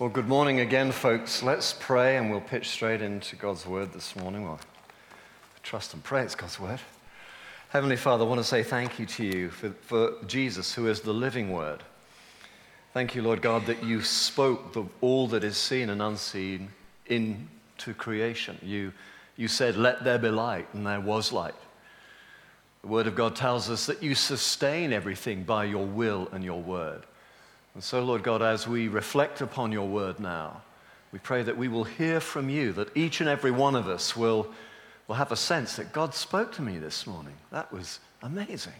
Well, good morning again, folks. Let's pray and we'll pitch straight into God's word this morning. Well, trust and pray it's God's word. Heavenly Father, I want to say thank you to you for, for Jesus, who is the living word. Thank you, Lord God, that you spoke the, all that is seen and unseen into creation. You, you said, Let there be light, and there was light. The Word of God tells us that you sustain everything by your will and your word. And so, Lord God, as we reflect upon your word now, we pray that we will hear from you, that each and every one of us will, will have a sense that God spoke to me this morning. That was amazing.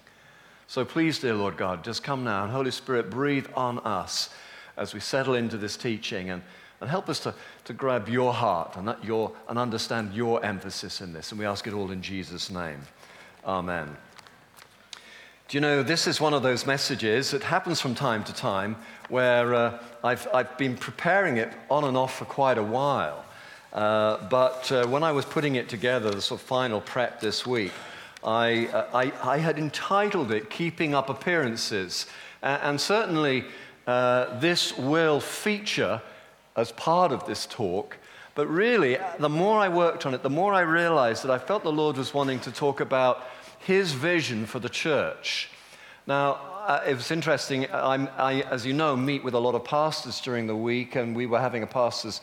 So please, dear Lord God, just come now and Holy Spirit, breathe on us as we settle into this teaching and, and help us to, to grab your heart and, your, and understand your emphasis in this. And we ask it all in Jesus' name. Amen. Do you know, this is one of those messages that happens from time to time where uh, I've, I've been preparing it on and off for quite a while. Uh, but uh, when I was putting it together, the sort of final prep this week, I, uh, I, I, had entitled it Keeping Up Appearances. and certainly uh, this will feature as part of this talk. But really, the more I worked on it, the more I realized that I felt the Lord was wanting to talk about his vision for the church. Now, uh, interesting. I, as you know, meet with a lot of pastors during the week, and we were having a pastor's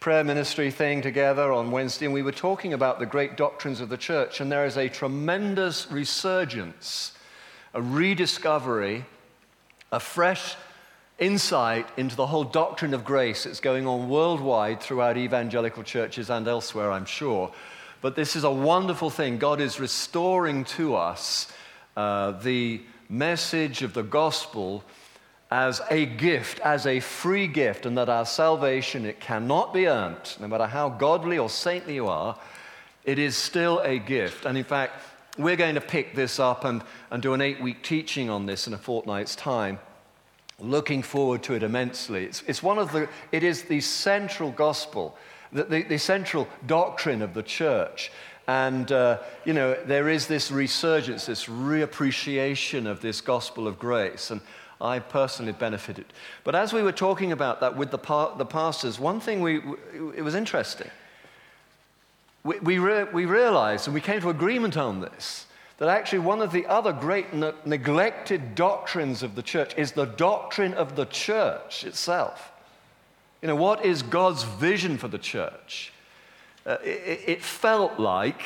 prayer ministry thing together on Wednesday, and we were talking about the great doctrines of the church. And there is a tremendous resurgence, a rediscovery, a fresh insight into the whole doctrine of grace that's going on worldwide throughout evangelical churches and elsewhere, I'm sure. But this is a wonderful thing. God is restoring to us uh, the message of the gospel as a gift, as a free gift, and that our salvation, it cannot be earned. No matter how godly or saintly you are, it is still a gift. And in fact, we're going to pick this up and, and do an eight week teaching on this in a fortnight's time. Looking forward to it immensely. It's, it's one of the, it is the central gospel the, the, the central doctrine of the church. And, uh, you know, there is this resurgence, this reappreciation of this gospel of grace. And I personally benefited. But as we were talking about that with the, the pastors, one thing we, it was interesting. We, we, re, we realized, and we came to agreement on this, that actually one of the other great ne- neglected doctrines of the church is the doctrine of the church itself. You know, what is God's vision for the church? Uh, it, it, felt like,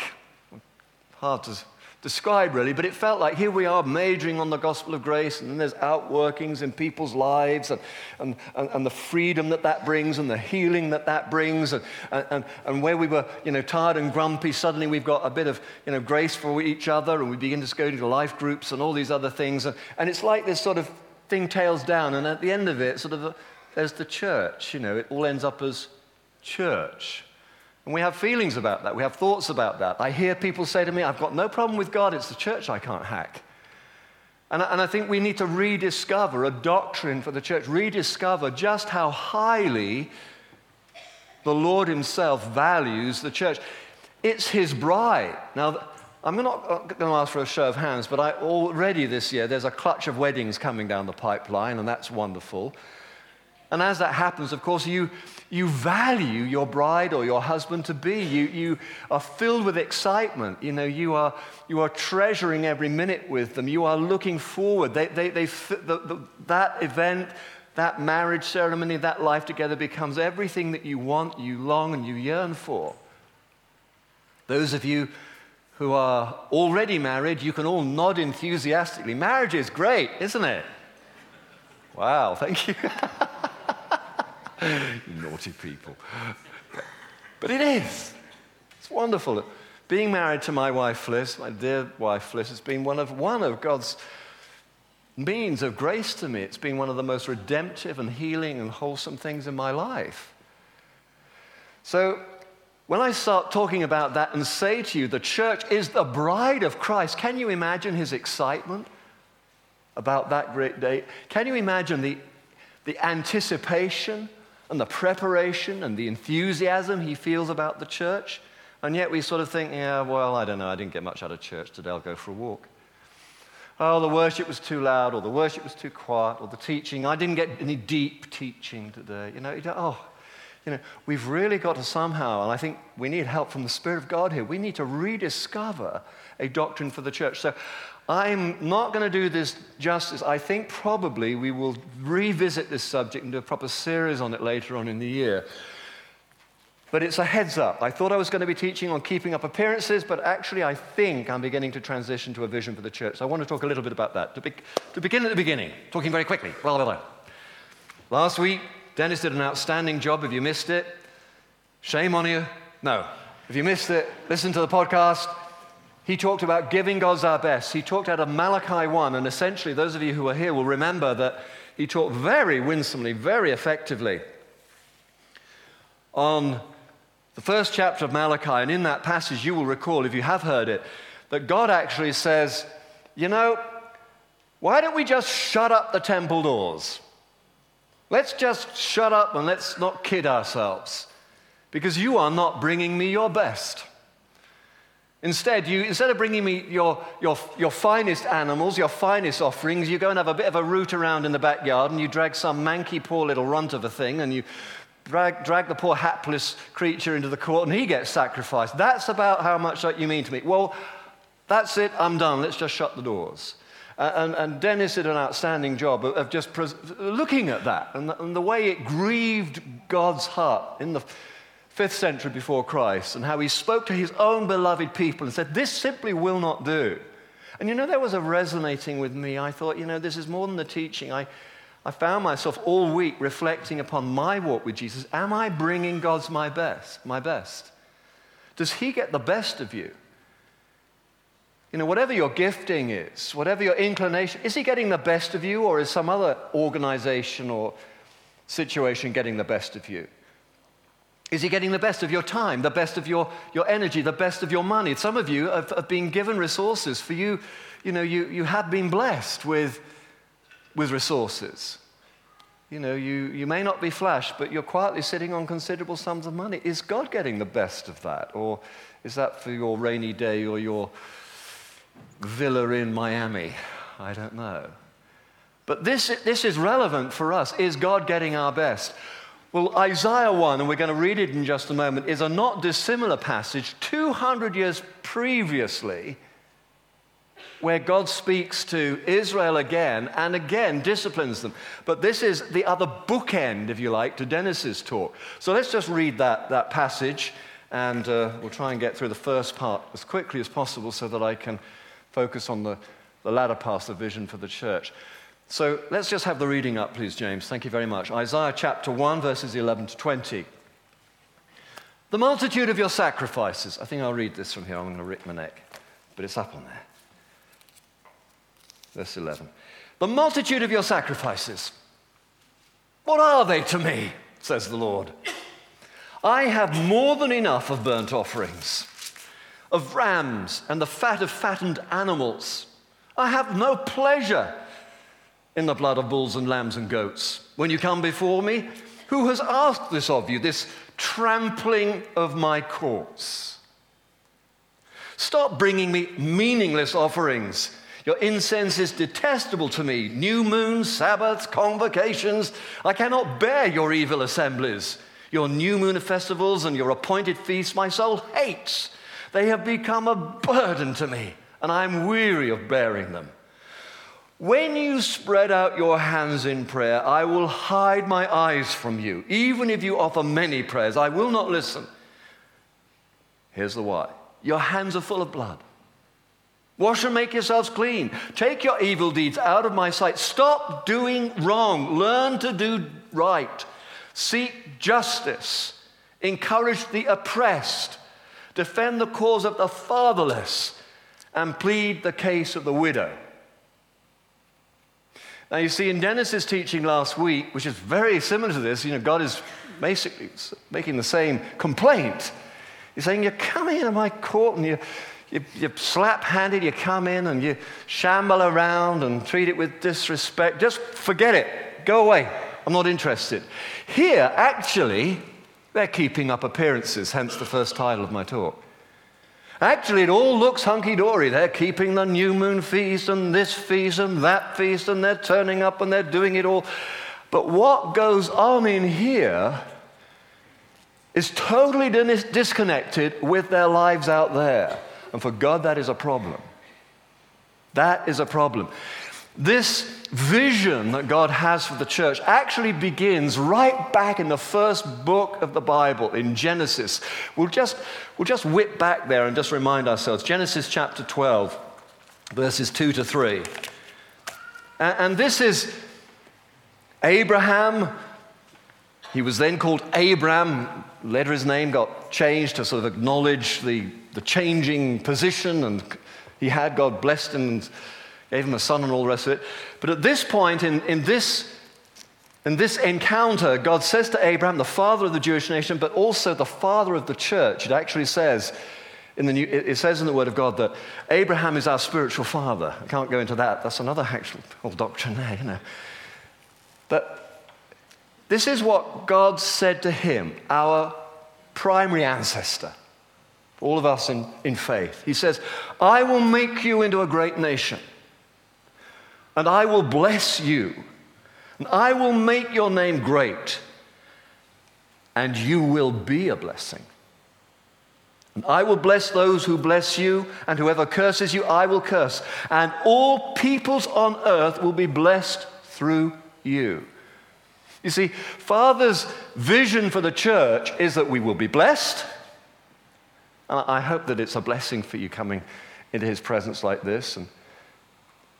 hard to describe really, but it felt like here we are majoring on the gospel of grace, and then there's outworkings in people's lives, and, and, and, and the freedom that that brings, and the healing that that brings, and, and, and where we were you know, tired and grumpy, suddenly we've got a bit of you know, grace for each other, and we begin to go to life groups and all these other things. And, and it's like this sort of thing tails down, and at the end of it, sort of there's the church. You know, it all ends up as church. And we have feelings about that. We have thoughts about that. I hear people say to me, I've got no problem with God, it's the church I can't hack. And, and I think we need to rediscover a doctrine for the church, rediscover just how highly the Lord Himself values the church. It's His bride. Now, I'm not going to ask for a show of hands, but I, already this year there's a clutch of weddings coming down the pipeline, and that's wonderful. And as that happens, of course, you, you value your bride or your husband to be. You, you are filled with excitement. You know, you are, you are treasuring every minute with them. You are looking forward. They, they, they, the, the, that event, that marriage ceremony, that life together becomes everything that you want, you long, and you yearn for. Those of you who are already married, you can all nod enthusiastically. Marriage is great, isn't it? Wow, thank you. naughty people. But it is. It's wonderful. Being married to my wife, Fliss, my dear wife, Fliss, has been one of, one of God's means of grace to me. It's been one of the most redemptive and healing and wholesome things in my life. So, when I start talking about that and say to you, the church is the bride of Christ, can you imagine his excitement about that great day? Can you imagine the, the anticipation and the preparation and the enthusiasm he feels about the church. And yet we sort of think, yeah, well, I don't know, I didn't get much out of church today, I'll go for a walk. oh, the worship was too loud, or the worship was too quiet, or the teaching, I didn't get any deep teaching today. You know, oh, you know, we've really got to somehow, and I think we need help from the Spirit of God here, we need to rediscover a doctrine for the church. So I'm not going to do this justice. I think probably we will revisit this subject and do a proper series on it later on in the year. But it's a heads up. I thought I was going to be teaching on keeping up appearances, but actually, I think I'm beginning to transition to a vision for the church. So I want to talk a little bit about that. To, be- to begin at the beginning, talking very quickly. Blah, blah, blah. Last week, Dennis did an outstanding job. If you missed it, shame on you. No. If you missed it, listen to the podcast. He talked about giving God's our best. He talked out of Malachi 1, and essentially, those of you who are here will remember that he talked very winsomely, very effectively on the first chapter of Malachi, and in that passage, you will recall, if you have heard it, that God actually says, You know, why don't we just shut up the temple doors? Let's just shut up and let's not kid ourselves, because you are not bringing me your best. Instead, you, instead of bringing me your, your, your finest animals, your finest offerings, you go and have a bit of a root around in the backyard and you drag some manky, poor little runt of a thing and you drag, drag the poor hapless creature into the court and he gets sacrificed. That's about how much you mean to me. Well, that's it, I'm done. Let's just shut the doors. And, and, Dennis did an outstanding job of, of just pres- looking at that and the, and the way it grieved God's heart in the fifth century before Christ and how he spoke to his own beloved people and said, This simply will not do. And you know, there was a resonating with me. I thought, you know, this is more than the teaching. I, I found myself all week reflecting upon my walk with Jesus. Am I bringing God's my best? My best? Does He get the best of you? You know, whatever your gifting is, whatever your inclination, is He getting the best of you, or is some other organization or situation getting the best of you? Is he getting the best of your time, the best of your, your energy, the best of your money? Some of you have, have been given resources. For you, you know, you, you have been blessed with with resources. You know, you, you may not be flash, but you're quietly sitting on considerable sums of money. Is God getting the best of that? Or is that for your rainy day or your villa in Miami? I don't know. But this, this is relevant for us. Is God getting our best? Well, Isaiah 1, and we're going to read it in just a moment, is a not dissimilar passage 200 years previously where God speaks to Israel again and again disciplines them. But this is the other bookend, if you like, to Dennis's talk. So let's just read that, that passage and uh, we'll try and get through the first part as quickly as possible so that I can focus on the, the latter part of the vision for the church. So let's just have the reading up, please, James. Thank you very much. Isaiah chapter 1, verses 11 to 20. The multitude of your sacrifices. I think I'll read this from here. I'm going to rip my neck, but it's up on there. Verse 11. The multitude of your sacrifices, what are they to me? says the Lord. I have more than enough of burnt offerings, of rams and the fat of fattened animals. I have no pleasure in the blood of bulls and lambs and goats. When you come before me, who has asked this of you, this trampling of my courts? Stop bringing me meaningless offerings your incense is detestable to me. New moons, Sabbaths, convocations. I cannot bear your evil assemblies. Your new moon festivals and your appointed feasts, my soul hates. They have become a burden to me, and I am weary of bearing them. When you spread out your hands in prayer, I will hide my eyes from you. Even if you offer many prayers, I will not listen. Here's the why your hands are full of blood. Wash and make yourselves clean. Take your evil deeds out of my sight. Stop doing wrong. Learn to do right. Seek justice. Encourage the oppressed. Defend the cause of the fatherless. And plead the case of the widow. Now, you see, in Dennis's teaching last week, which is very similar to this, you know, God is basically making the same complaint. He's saying, You're coming into my court and you you, you slap handed, you come in and you shamble around and treat it with disrespect. Just forget it. Go away. I'm not interested. Here, actually, they're keeping up appearances, hence the first title of my talk. Actually, it all looks hunky dory. They're keeping the new moon feast and this feast and that feast, and they're turning up and they're doing it all. But what goes on in here is totally disconnected with their lives out there. And for God, that is a problem. That is a problem. This vision that God has for the church actually begins right back in the first book of the Bible, in Genesis. We'll just, we'll just whip back there and just remind ourselves. Genesis chapter 12, verses 2 to 3. And this is Abraham. He was then called Abram. Later, his name got changed to sort of acknowledge the, the changing position, and he had God blessed him and gave him a son and all the rest of it. But at this point in, in this in this encounter, God says to Abraham, the father of the Jewish nation, but also the father of the church. It actually says in the New, it says in the Word of God that Abraham is our spiritual father. I can't go into that. That's another actual whole doctrine there, you know. But this is what God said to him, our primary ancestor, all of us in, in faith. He says, I will make you into a great nation and I will bless you, and I will make your name great, and you will be a blessing. And I will bless those who bless you, and whoever curses you, I will curse. And all peoples on earth will be blessed through you. You see, Father's vision for the church is that we will be blessed. And I hope that it's a blessing for you coming into his presence like this. And,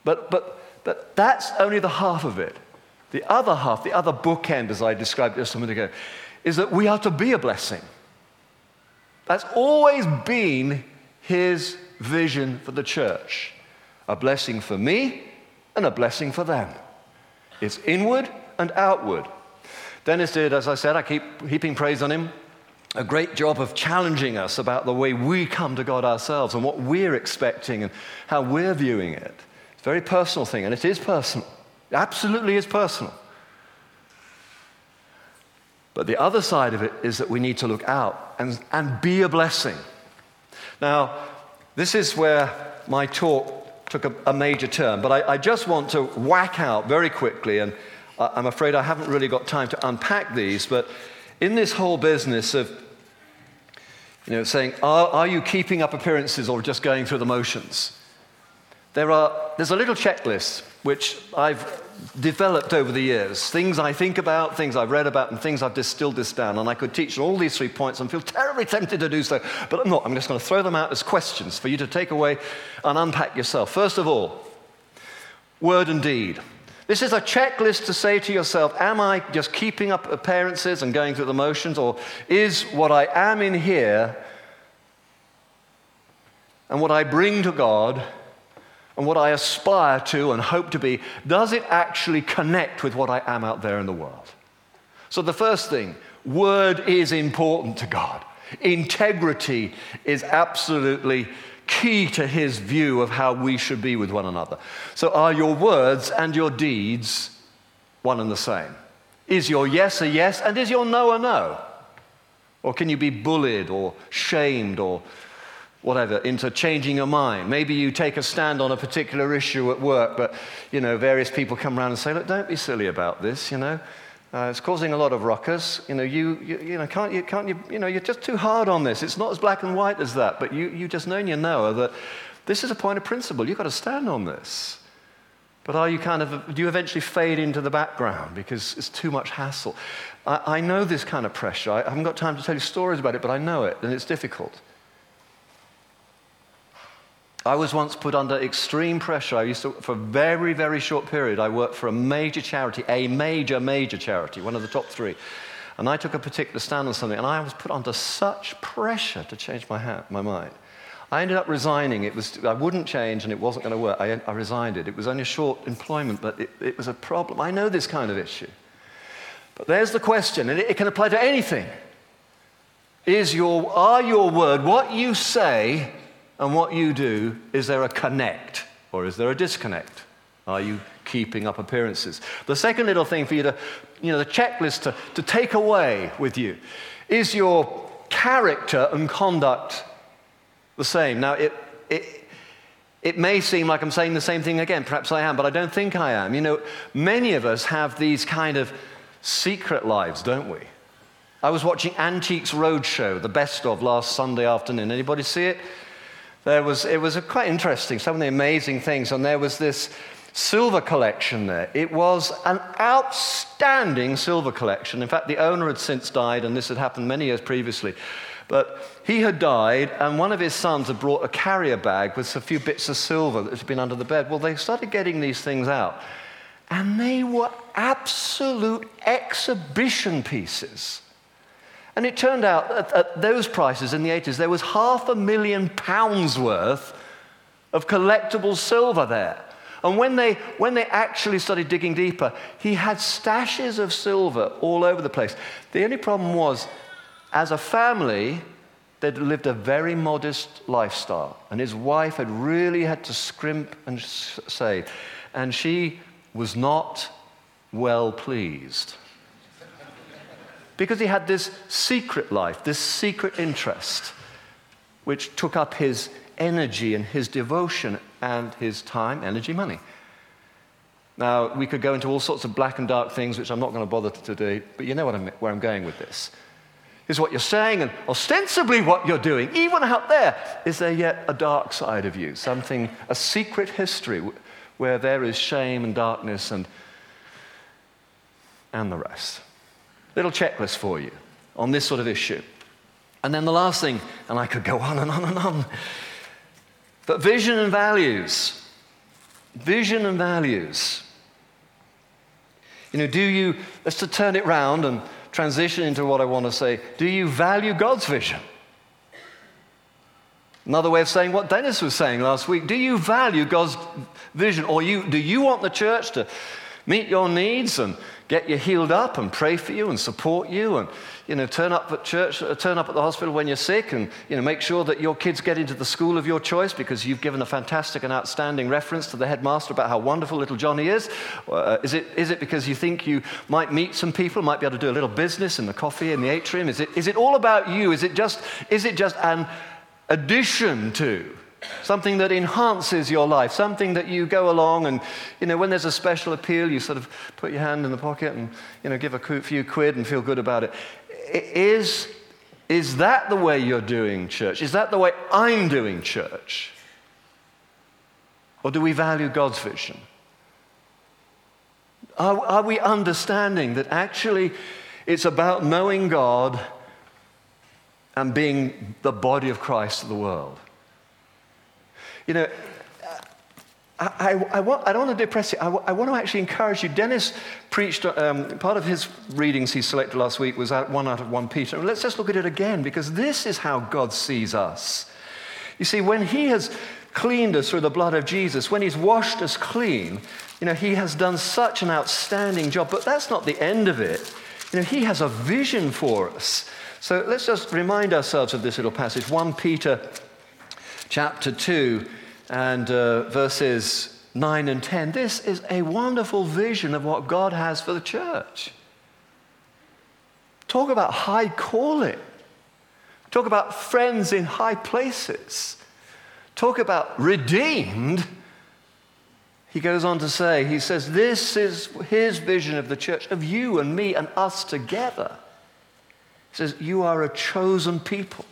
but, but but that's only the half of it. The other half, the other bookend, as I described just a minute ago, is that we are to be a blessing. That's always been his vision for the church a blessing for me and a blessing for them. It's inward and outward. Dennis did, as I said, I keep heaping praise on him, a great job of challenging us about the way we come to God ourselves and what we're expecting and how we're viewing it. It's a very personal thing, and it is personal. It absolutely is personal. But the other side of it is that we need to look out and, and be a blessing. Now, this is where my talk took a, a major turn, but I, I, just want to whack out very quickly, and I'm afraid I haven't really got time to unpack these, but in this whole business of you know, saying, are, are you keeping up appearances or just going through the motions? There are, there's a little checklist which I've developed over the years things I think about, things I've read about, and things I've distilled this down. And I could teach all these three points and feel terribly tempted to do so, but I'm not. I'm just going to throw them out as questions for you to take away and unpack yourself. First of all, word and deed. This is a checklist to say to yourself, am I just keeping up appearances and going through the motions, or is what I am in here and what I bring to God and what I aspire to and hope to be, does it actually connect with what I am out there in the world? So, the first thing, word is important to God. Integrity is absolutely key to his view of how we should be with one another. So, are your words and your deeds one and the same? Is your yes a yes and is your no a no? Or can you be bullied or shamed or whatever, into changing your mind. Maybe you take a stand on a particular issue at work, but, you know, various people come around and say, look, don't be silly about this, you know. Uh, it's causing a lot of ruckus. You know, you, you, you, know, can't you, can't you, you know, you're just too hard on this. It's not as black and white as that, but you, you just know and you know that this is a point of principle. You've got to stand on this. But are you kind of, do you eventually fade into the background because it's too much hassle? I, I know this kind of pressure. I haven't got time to tell you stories about it, but I know it, and it's difficult. I was once put under extreme pressure. I used to, for a very, very short period, I worked for a major charity, a major, major charity, one of the top three. And I took a particular stand on something, and I was put under such pressure to change my, ha- my mind. I ended up resigning. It was, I wouldn't change, and it wasn't going to work. I, I, resigned it. It was only a short employment, but it, it, was a problem. I know this kind of issue. But there's the question, and it, it can apply to anything. Is your, are your word, what you say, and what you do, is there a connect or is there a disconnect? Are you keeping up appearances? The second little thing for you to, you know, the checklist to, to take away with you is your character and conduct the same. Now, it, it, it may seem like I'm saying the same thing again. Perhaps I am, but I don't think I am. You know, many of us have these kind of secret lives, don't we? I was watching Antiques Roadshow, the best of last Sunday afternoon. Anybody see it? There was, it was quite interesting, some of the amazing things. And there was this silver collection there. It was an outstanding silver collection. In fact, the owner had since died, and this had happened many years previously. But he had died, and one of his sons had brought a carrier bag with a few bits of silver that had been under the bed. Well, they started getting these things out, and they were absolute exhibition pieces. And it turned out that at those prices in the 80s, there was half a million pounds worth of collectible silver there. And when they, when they actually started digging deeper, he had stashes of silver all over the place. The only problem was as a family, they'd lived a very modest lifestyle, and his wife had really had to scrimp and save. And she was not well pleased. Because he had this secret life, this secret interest, which took up his energy and his devotion and his time, energy, money. Now, we could go into all sorts of black and dark things, which I'm not going to bother to do, but you know I'm, where I'm going with this is what you're saying and ostensibly what you're doing. Even out there, is there yet a dark side of you? Something, a secret history where there is shame and darkness and, and the rest. Little checklist for you on this sort of issue. And then the last thing, and I could go on and on and on, but vision and values. Vision and values. You know, do you, let's to turn it round and transition into what I want to say. Do you value God's vision? Another way of saying what Dennis was saying last week. Do you value God's vision? Or you, do you want the church to meet your needs and get you healed up and pray for you and support you and you know turn up at church uh, turn up at the hospital when you're sick and you know make sure that your kids get into the school of your choice because you've given a fantastic and outstanding reference to the headmaster about how wonderful little Johnny is. Uh, is it is it because you think you might meet some people might be able to do a little business in the coffee in the atrium? Is it is it all about you? Is it just is it just an addition to something that enhances your life, something that you go along and, you know, when there's a special appeal, you sort of put your hand in the pocket and, you know, give a few quid and feel good about it. Is, is that the way you're doing church? Is that the way I'm doing church? Or do we value God's vision? Are, are we understanding that actually it's about knowing God and being the body of Christ to the world? You know, I, I, I, want, I don't want to depress you. I, I, want to actually encourage you. Dennis preached, um, part of his readings he selected last week was one out of 1 Peter. Let's just look at it again because this is how God sees us. You see, when he has cleaned us through the blood of Jesus, when he's washed us clean, you know, he has done such an outstanding job. But that's not the end of it. You know, he has a vision for us. So let's just remind ourselves of this little passage 1 Peter chapter 2 and uh, verses 9 and 10. This is a wonderful vision of what God has for the church. Talk about high calling. Talk about friends in high places. Talk about redeemed. He goes on to say, he says, This is his vision of the church, of you and me and us together. He says, You are a chosen people,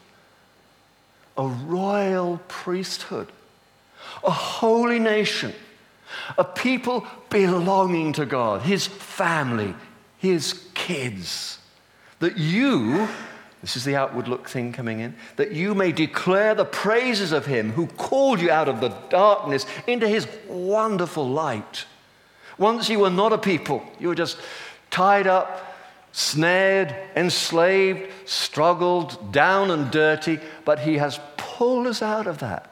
a royal priesthood a holy nation, a people belonging to God, His family, His kids. That you, this is the outward look thing coming in, that you may declare the praises of Him who called you out of the darkness into His wonderful light. Once you were not a people, you were just tied up, snared, enslaved, struggled, down and dirty, but He has pulled us out of that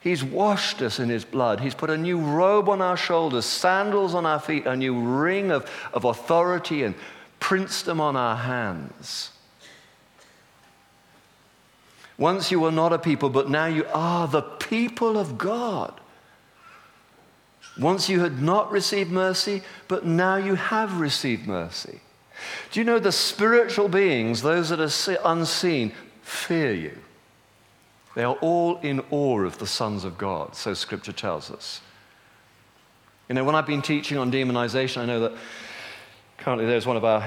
He's washed us in His blood. He's put a new robe on our shoulders, sandals on our feet, a new ring of, of authority and princedom on our hands. Once you were not a people, but now you are the people of God. Once you had not received mercy, but now you have received mercy. Do you know the spiritual beings, those that are unseen, fear you? They are all in awe of the sons of God, so scripture tells us. You know, when I've been teaching on demonization, I know that currently there's one of our,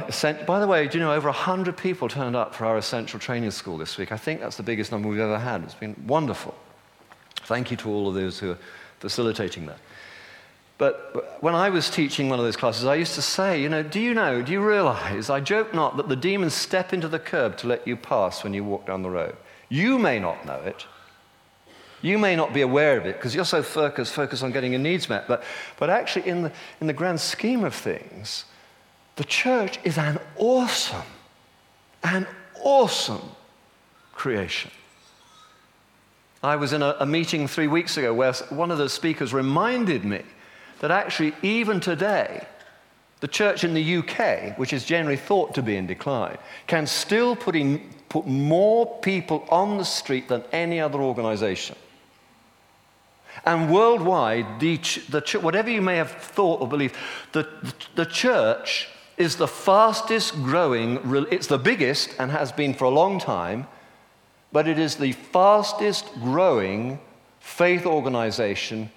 by the way, do you know, over 100 people turned up for our essential training school this week. I think that's the biggest number we've ever had. It's been wonderful. Thank you to all of those who are facilitating that. But when I was teaching one of those classes, I used to say, you know, do you know, do you realize, I joke not, that the demons step into the curb to let you pass when you walk down the road? You may not know it. You may not be aware of it because you're so focused, focused on getting your needs met. But, but actually, in the, in the grand scheme of things, the church is an awesome, an awesome creation. I was in a, a meeting three weeks ago where one of the speakers reminded me that actually, even today, the church in the UK, which is generally thought to be in decline, can still put, in, put more people on the street than any other organization. And worldwide, the, the, whatever you may have thought or believed, the, the church is the fastest growing, it's the biggest and has been for a long time, but it is the fastest growing faith organization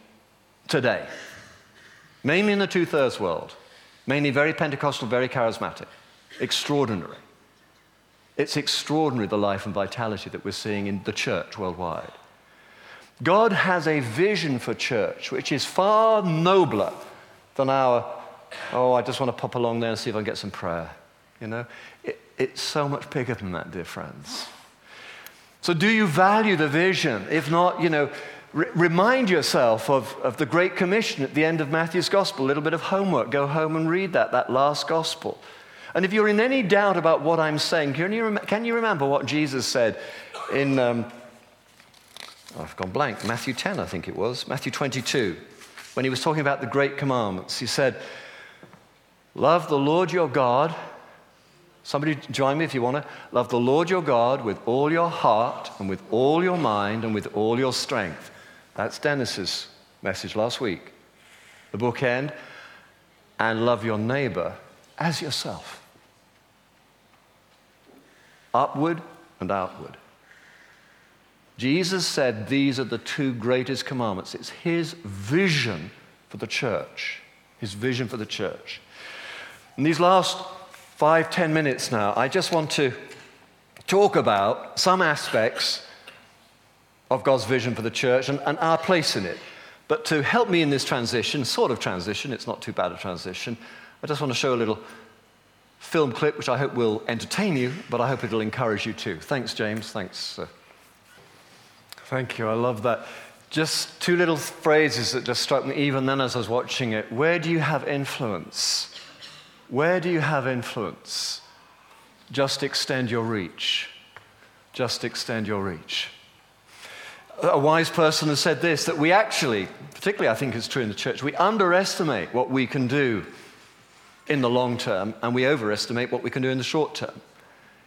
today mainly in the two thirds world, mainly very Pentecostal, very charismatic. Extraordinary. It's extraordinary the life and vitality that we're seeing in the church worldwide. God has a vision for church which is far nobler than our, oh, I just want to pop along there and see if I can get some prayer. You know, it, it's so much bigger than that, dear friends. So, do you value the vision? If not, you know, remind yourself of, of the Great Commission at the end of Matthew's Gospel. A little bit of homework. Go home and read that, that last Gospel. And if you're in any doubt about what I'm saying, can you, rem- can you remember what Jesus said in, um, oh, I've gone blank, Matthew 10, I think it was, Matthew 22, when he was talking about the great commandments? He said, Love the Lord your God. Somebody join me if you want to. Love the Lord your God with all your heart and with all your mind and with all your strength. That's Dennis's message last week. The bookend, and love your neighbor as yourself. Upward and outward. Jesus said these are the two greatest commandments. It's his vision for the church. His vision for the church. In these last five, ten minutes now, I just want to talk about some aspects of God's vision for the church and, and our place in it. But to help me in this transition, sort of transition, it's not too bad a transition, I just want to show a little film clip which I hope will entertain you, but I hope it'll encourage you too. Thanks, James. Thanks. Uh, thank you. I love that. Just two little phrases that just struck me even then as I was watching it. Where do you have influence? Where do you have influence? Just extend your reach. Just extend your reach a wise person has said this that we actually, particularly I think it's true in the church, we underestimate what we can do in the long term and we overestimate what we can do in the short term.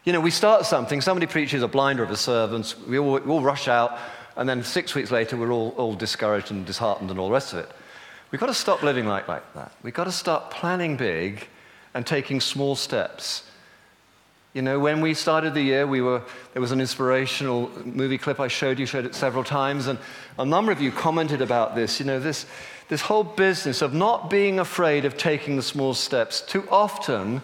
You know, we start something, somebody preaches a blinder of a servant, we all, we all rush out, and then six weeks later we're all, all discouraged and disheartened and all the rest of it. We've got to stop living like, like that. We've got to start planning big and taking small steps you know, when we started the year, we were, there was an inspirational movie clip I showed you, showed it several times, and a number of you commented about this. You know, this, this whole business of not being afraid of taking the small steps. Too often,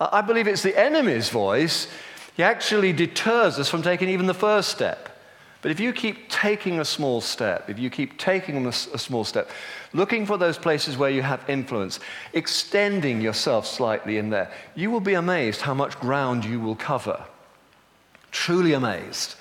I believe it's the enemy's voice. He actually deters us from taking even the first step. But if you keep taking a small step, if you keep taking a, small step, looking for those places where you have influence, extending yourself slightly in there, you will be amazed how much ground you will cover. Truly amazed.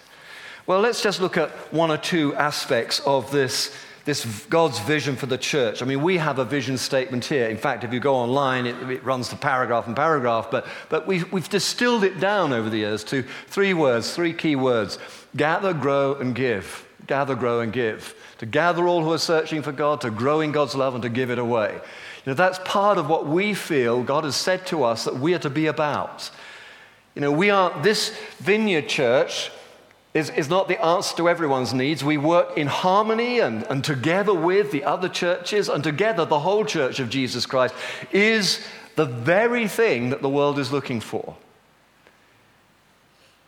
Well, let's just look at one or two aspects of this, this God's vision for the church. I mean, we have a vision statement here. In fact, if you go online, it, it runs to paragraph and paragraph, but, but we've, we've distilled it down over the years to three words, three key words gather, grow, and give. Gather, grow, and give. To gather all who are searching for God, to grow in God's love, and to give it away. You know, that's part of what we feel God has said to us that we are to be about. You know, we are, this vineyard church is, is not the answer to everyone's needs. We work in harmony and, and together with the other churches, and together the whole church of Jesus Christ is the very thing that the world is looking for.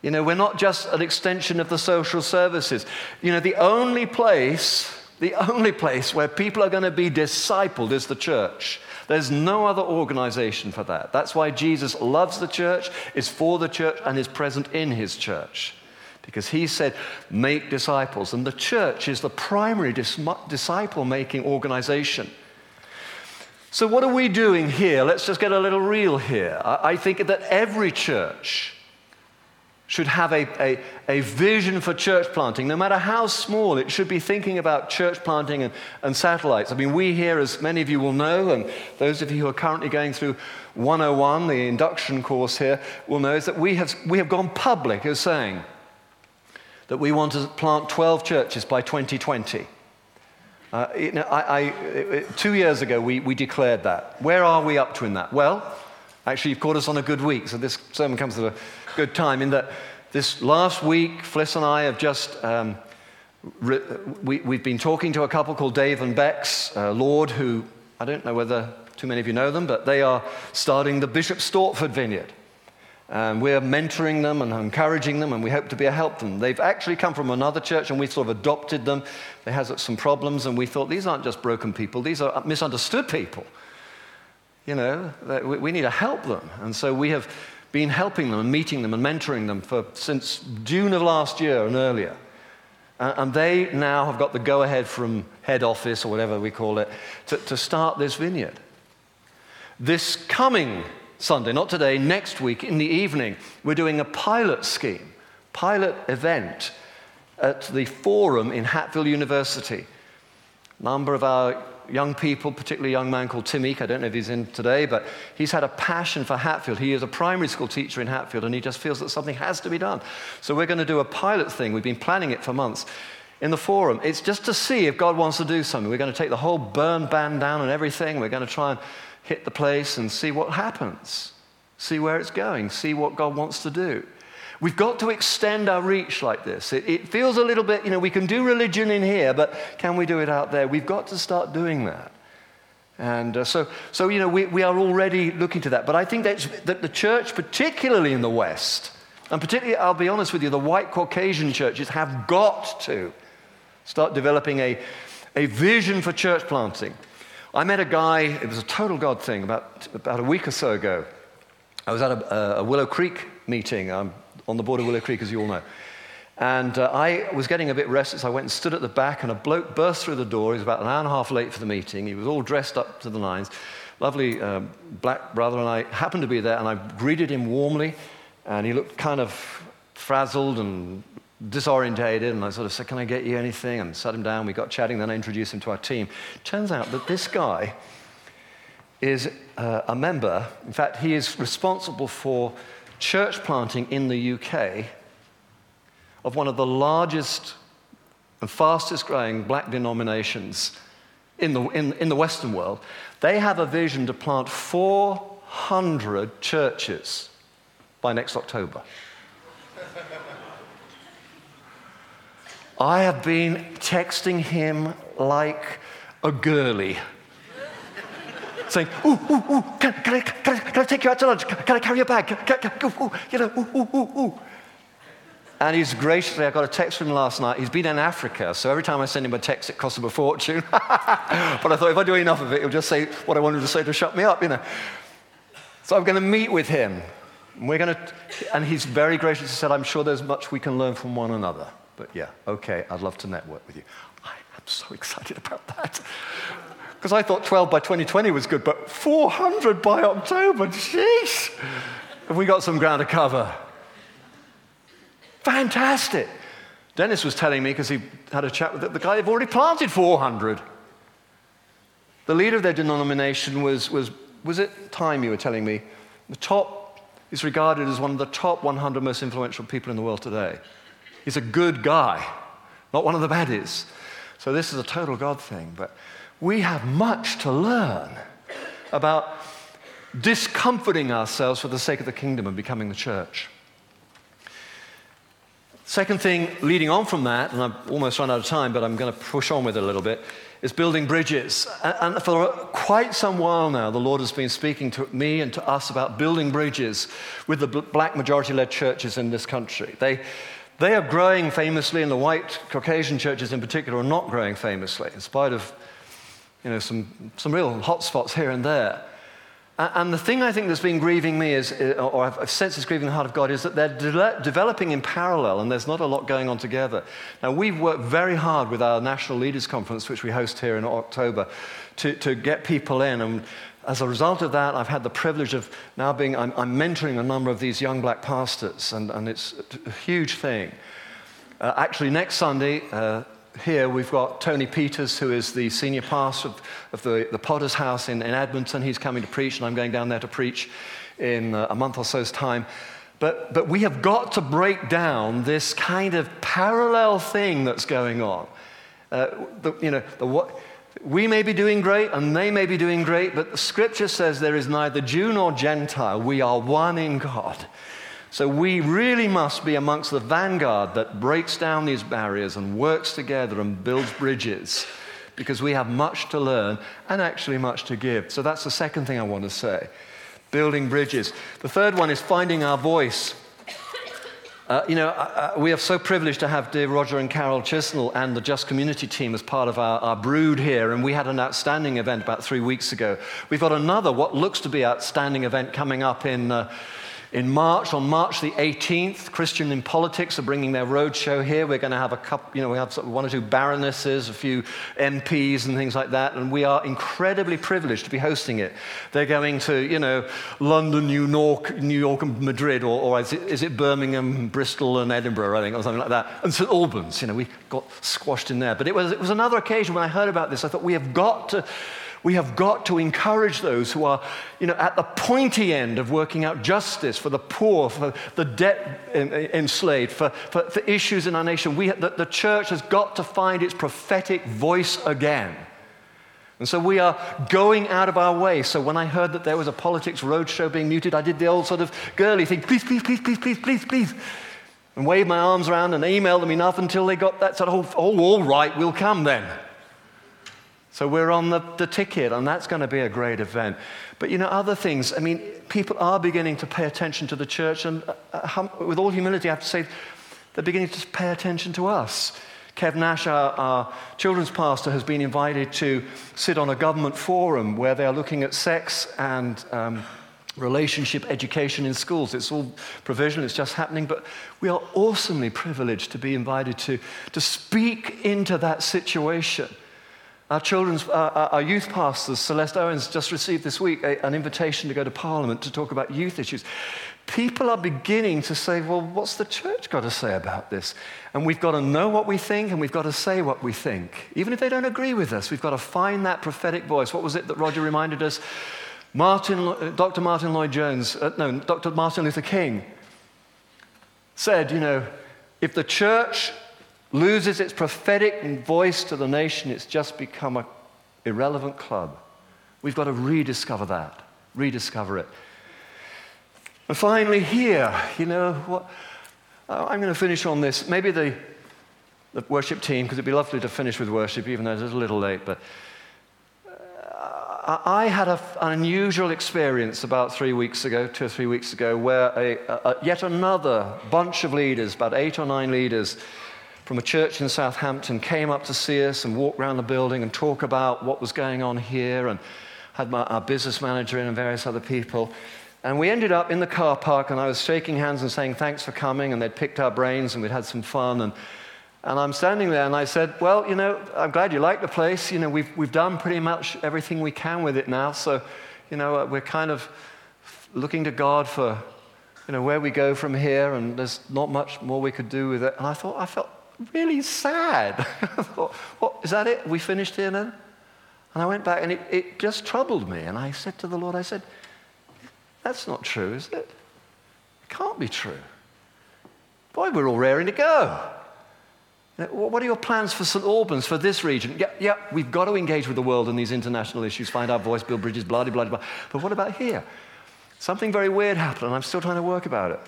You know, we're not just an extension of the social services. You know, the only place, the only place where people are going to be discipled is the church. There's no other organization for that. That's why Jesus loves the church, is for the church, and is present in his church. Because he said, make disciples. And the church is the primary dis- disciple making organization. So, what are we doing here? Let's just get a little real here. I, I think that every church should have a, a, a, vision for church planting, no matter how small, it should be thinking about church planting and, and satellites. I mean, we here, as many of you will know, and those of you who are currently going through 101, the induction course here, will know, is that we have, we have gone public as saying that we want to plant 12 churches by 2020. Uh, I, two years ago, we, we declared that. Where are we up to in that? Well, actually, you've caught us on a good week, so this sermon comes at a good time in that this last week, Fliss and I have just. Um, we, we've been talking to a couple called Dave and Bex uh, Lord, who I don't know whether too many of you know them, but they are starting the Bishop Stortford Vineyard. Um, we're mentoring them and encouraging them, and we hope to be a help to them. They've actually come from another church, and we sort of adopted them. They had some problems, and we thought these aren't just broken people, these are misunderstood people. You know, we need to help them. And so we have been helping them and meeting them and mentoring them for, since June of last year and earlier. and they now have got the go ahead from head office, or whatever we call it, to, to start this vineyard. This coming Sunday, not today, next week in the evening, we're doing a pilot scheme, pilot event at the Forum in Hatfield University. A number of our young people, particularly a young man called Tim Eek, I don't know if he's in today, but he's had a passion for Hatfield. He is a primary school teacher in Hatfield, and he just feels that something has to be done. So we're going to do a pilot thing. We've been planning it for months in the forum. It's just to see if God wants to do something. We're going to take the whole burn ban down and everything. We're going to try and hit the place and see what happens, see where it's going, see what God wants to do. We've got to extend our reach like this. It, it, feels a little bit, you know, we can do religion in here, but can we do it out there? We've got to start doing that. And uh, so, so, you know, we, we are already looking to that. But I think that the church, particularly in the West, and particularly, I'll be honest with you, the white Caucasian churches have got to start developing a, a vision for church planting. I met a guy, it was a total God thing, about, about a week or so ago. I was at a, a Willow Creek meeting. I'm on the border of Willow Creek, as you all know. And uh, I was getting a bit restless. I went and stood at the back, and a bloke burst through the door. He was about an hour and a half late for the meeting. He was all dressed up to the nines. Lovely uh, black brother, and I happened to be there, and I greeted him warmly. And he looked kind of frazzled and disorientated, and I sort of said, Can I get you anything? And sat him down. We got chatting. Then I introduced him to our team. Turns out that this guy is uh, a member, in fact, he is responsible for church planting in the UK of one of the largest and fastest growing black denominations in the, in, in the Western world. They have a vision to plant 400 churches by next October. I have been texting him like a girly. saying, ooh, ooh, ooh, can, can, I, can, I, can I take you out to lunch? Can, can I carry your bag? Can, can, can, ooh, you know, ooh, ooh, ooh, ooh. And he's graciously, I got a text from him last night. He's been in Africa, so every time I send him a text, it costs him a fortune. but I thought if I do enough of it, he'll just say what I wanted to say to shut me up, you know. So I'm going to meet with him. We're going to, and he's very gracious. He said, I'm sure there's much we can learn from one another. But yeah, okay, I'd love to network with you. I am so excited about that. Because I thought 12 by 2020 was good, but 400 by October, jeez. Have we got some ground to cover? Fantastic. Dennis was telling me, because he had a chat with the, the guy, they've already planted 400. The leader of their denomination was, was, was it time you were telling me? The top is regarded as one of the top 100 most influential people in the world today. He's a good guy, not one of the baddies. So this is a total God thing. But we have much to learn about discomforting ourselves for the sake of the kingdom and becoming the church. Second thing, leading on from that, and I've almost run out of time, but I'm going to push on with it a little bit, is building bridges. And for quite some while now, the Lord has been speaking to me and to us about building bridges with the black majority led churches in this country. They, they are growing famously, and the white Caucasian churches in particular are not growing famously, in spite of you know, some, some real hot spots here and there. And the thing I think that's been grieving me is, or I've sensed is grieving the heart of God, is that they're de- developing in parallel and there's not a lot going on together. Now, we've worked very hard with our National Leaders Conference, which we host here in October, to, to get people in. And as a result of that, I've had the privilege of now being, I'm, I'm mentoring a number of these young black pastors, and, and it's a huge thing. Uh, actually, next Sunday, uh, here we've got Tony Peters, who is the senior pastor of, of the, the Potter's House in, in, Edmonton. He's coming to preach, and I'm going down there to preach in uh, a month or so's time. But, but we have got to break down this kind of parallel thing that's going on. Uh, the, you know, the, what, we may be doing great and they may be doing great, but the scripture says there is neither Jew nor Gentile. We are one in God. So we really must be amongst the vanguard that breaks down these barriers and works together and builds bridges because we have much to learn and actually much to give. So that's the second thing I want to say building bridges. The third one is finding our voice. Uh, you know, uh, uh we are so privileged to have dear Roger and Carol Chisnell and the Just Community team as part of our, our, brood here, and we had an outstanding event about three weeks ago. We've got another, what looks to be outstanding event coming up in. Uh, in March, on March the 18th, Christian in Politics are bringing their roadshow here. We're going to have a couple, you know, we have one or two baronesses, a few MPs and things like that, and we are incredibly privileged to be hosting it. They're going to, you know, London, New York, New York and Madrid, or, or is, it, is, it, Birmingham, Bristol, and Edinburgh, I think, or something like that, and St Albans. You know, we got squashed in there. But it was, it was another occasion when I heard about this. I thought we have got to we have got to encourage those who are you know, at the pointy end of working out justice for the poor, for the debt enslaved, for, for, for issues in our nation. We, the, the church has got to find its prophetic voice again. And so we are going out of our way. So when I heard that there was a politics roadshow being muted, I did the old sort of girly thing please, please, please, please, please, please, please. And waved my arms around and emailed them enough until they got that sort of, oh, all right, we'll come then. So we're on the, the ticket, and that's going to be a great event. But you know, other things, I mean, people are beginning to pay attention to the church, and uh, uh hum, with all humility, I have to say, they're beginning to pay attention to us. Kev Nash, our, our, children's pastor, has been invited to sit on a government forum where they are looking at sex and um, relationship education in schools. It's all provisional, it's just happening, but we are awesomely privileged to be invited to, to speak into that situation. Our children's, uh, our youth pastors, Celeste Owens, just received this week a, an invitation to go to Parliament to talk about youth issues. People are beginning to say, well, what's the church got to say about this? And we've got to know what we think and we've got to say what we think. Even if they don't agree with us, we've got to find that prophetic voice. What was it that Roger reminded us? Martin, uh, Dr. Martyn Lloyd-Jones, uh, no, Dr. Martin Luther King said, you know, if the church loses its prophetic voice to the nation, it's just become an irrelevant club. We've got to rediscover that, rediscover it. And finally, here, you know, what, I'm going to finish on this. Maybe the, the worship team, because it'd be lovely to finish with worship, even though it's a little late, but uh, I had a, an unusual experience about three weeks ago, two or three weeks ago, where a, a, yet another bunch of leaders, about eight or nine leaders, from a church in Southampton came up to see us and walk around the building and talk about what was going on here and had my, our business manager in and various other people. And we ended up in the car park, and I was shaking hands and saying thanks for coming, and they'd picked our brains, and we'd had some fun. And, and I'm standing there, and I said, Well, you know, I'm glad you like the place. You know, we've, we've done pretty much everything we can with it now. So, you know, uh, we're kind of looking to God for, you know, where we go from here, and there's not much more we could do with it. And I thought, I felt really sad. I thought, what, is that it? We finished here then? And I went back and it, it just troubled me. And I said to the Lord, I said, that's not true, is it? It can't be true. Boy, we're all raring to go. Uh, what are your plans for St. Albans, for this region? Yeah, yeah, we've got to engage with the world on these international issues, find our voice, build bridges, blah, blah, blah, blah. But what about here? Something very weird happened, and I'm still trying to work about it.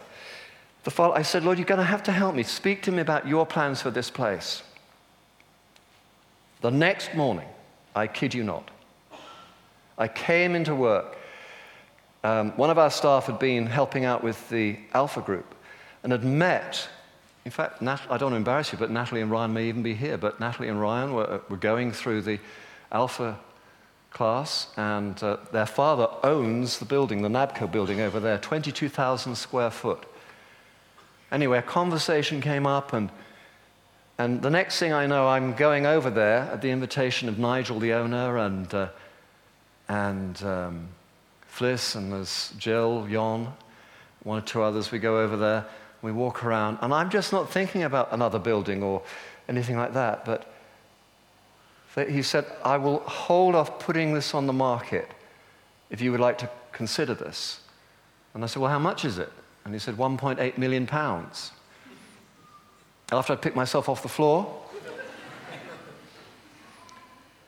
The father, I said, Lord, you're going to have to help me. Speak to me about your plans for this place. The next morning, I kid you not, I came into work. Um, one of our staff had been helping out with the Alpha group and had met. In fact, Nat, I don't want to embarrass you, but Natalie and Ryan may even be here. But Natalie and Ryan were, were going through the Alpha class, and uh, their father owns the building, the NABCO building over there, 22,000 square foot. Anyway, a conversation came up, and, and the next thing I know, I'm going over there at the invitation of Nigel, the owner, and, uh, and um, Fliss, and there's Jill, Jon, one or two others. We go over there, we walk around, and I'm just not thinking about another building or anything like that, but he said, I will hold off putting this on the market if you would like to consider this. And I said, Well, how much is it? And he said, 1.8 million pounds. After I picked myself off the floor,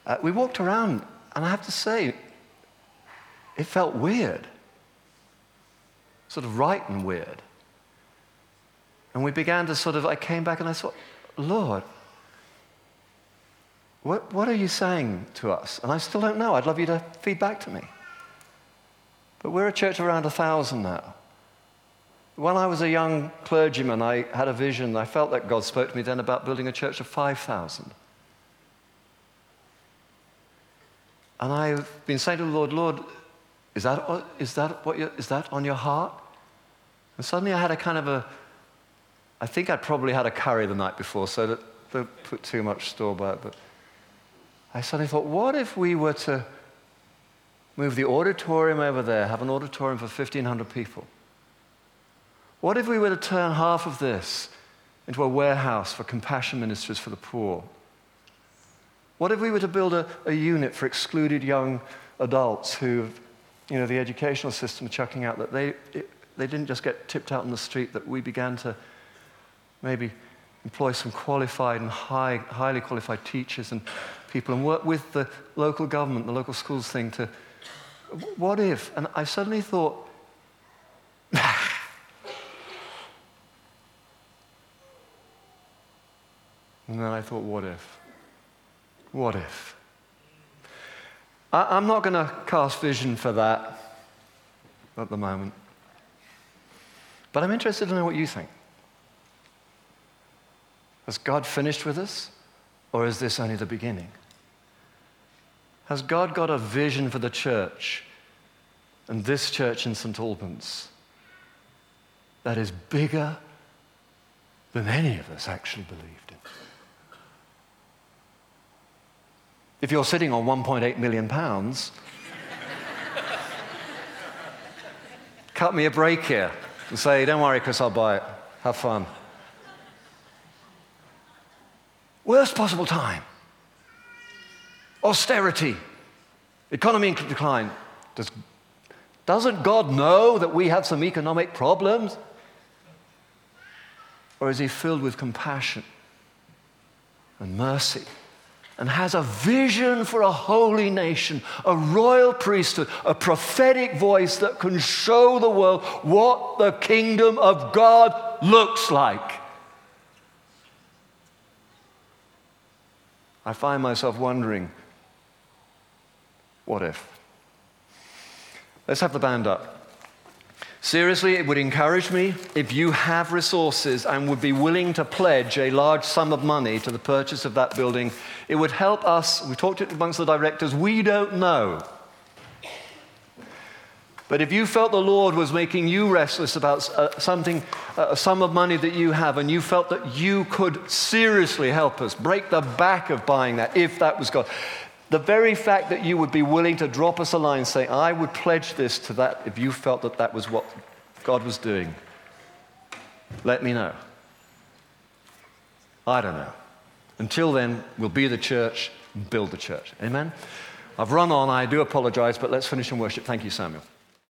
uh, we walked around, and I have to say, it felt weird. Sort of right and weird. And we began to sort of, I came back and I thought, Lord, what, what are you saying to us? And I still don't know. I'd love you to feed back to me. But we're a church of around a thousand now. When I was a young clergyman, I had a vision. I felt that God spoke to me then about building a church of 5,000. And I've been saying to the Lord, Lord, is that, is that, what is that on your heart? And suddenly I had a kind of a, I think I'd probably had a curry the night before, so that, don't put too much store by it. But I suddenly thought, what if we were to move the auditorium over there, have an auditorium for 1,500 people? What if we were to turn half of this into a warehouse for compassion ministries for the poor? What if we were to build a, a unit for excluded young adults who, you know, the educational system chucking out that they, it, they didn't just get tipped out on the street, that we began to maybe employ some qualified and high, highly qualified teachers and people and work with the local government, the local schools thing to, what if? And I suddenly thought, then I thought, what if? What if? I, I'm not going to cast vision for that at the moment. But I'm interested to know what you think. Has God finished with us? Or is this only the beginning? Has God got a vision for the church and this church in St. Albans that is bigger than any of us actually believed in? If you're sitting on 1.8 million pounds, cut me a break here and say, Don't worry, Chris, I'll buy it. Have fun. Worst possible time. Austerity. Economy in decline. Does, doesn't God know that we have some economic problems? Or is he filled with compassion and mercy and has a vision for a holy nation, a royal priesthood, a prophetic voice that can show the world what the kingdom of God looks like? I find myself wondering what if? Let's have the band up. Seriously, it would encourage me if you have resources and would be willing to pledge a large sum of money to the purchase of that building. It would help us. We talked it amongst the directors. We don't know. But if you felt the Lord was making you restless about uh, something, uh, a sum of money that you have, and you felt that you could seriously help us break the back of buying that, if that was God, the very fact that you would be willing to drop us a line saying, I would pledge this to that if you felt that that was what God was doing, let me know. I don't know. Until then, we'll be the church, and build the church. Amen? I've run on. I do apologize, but let's finish in worship. Thank you, Samuel.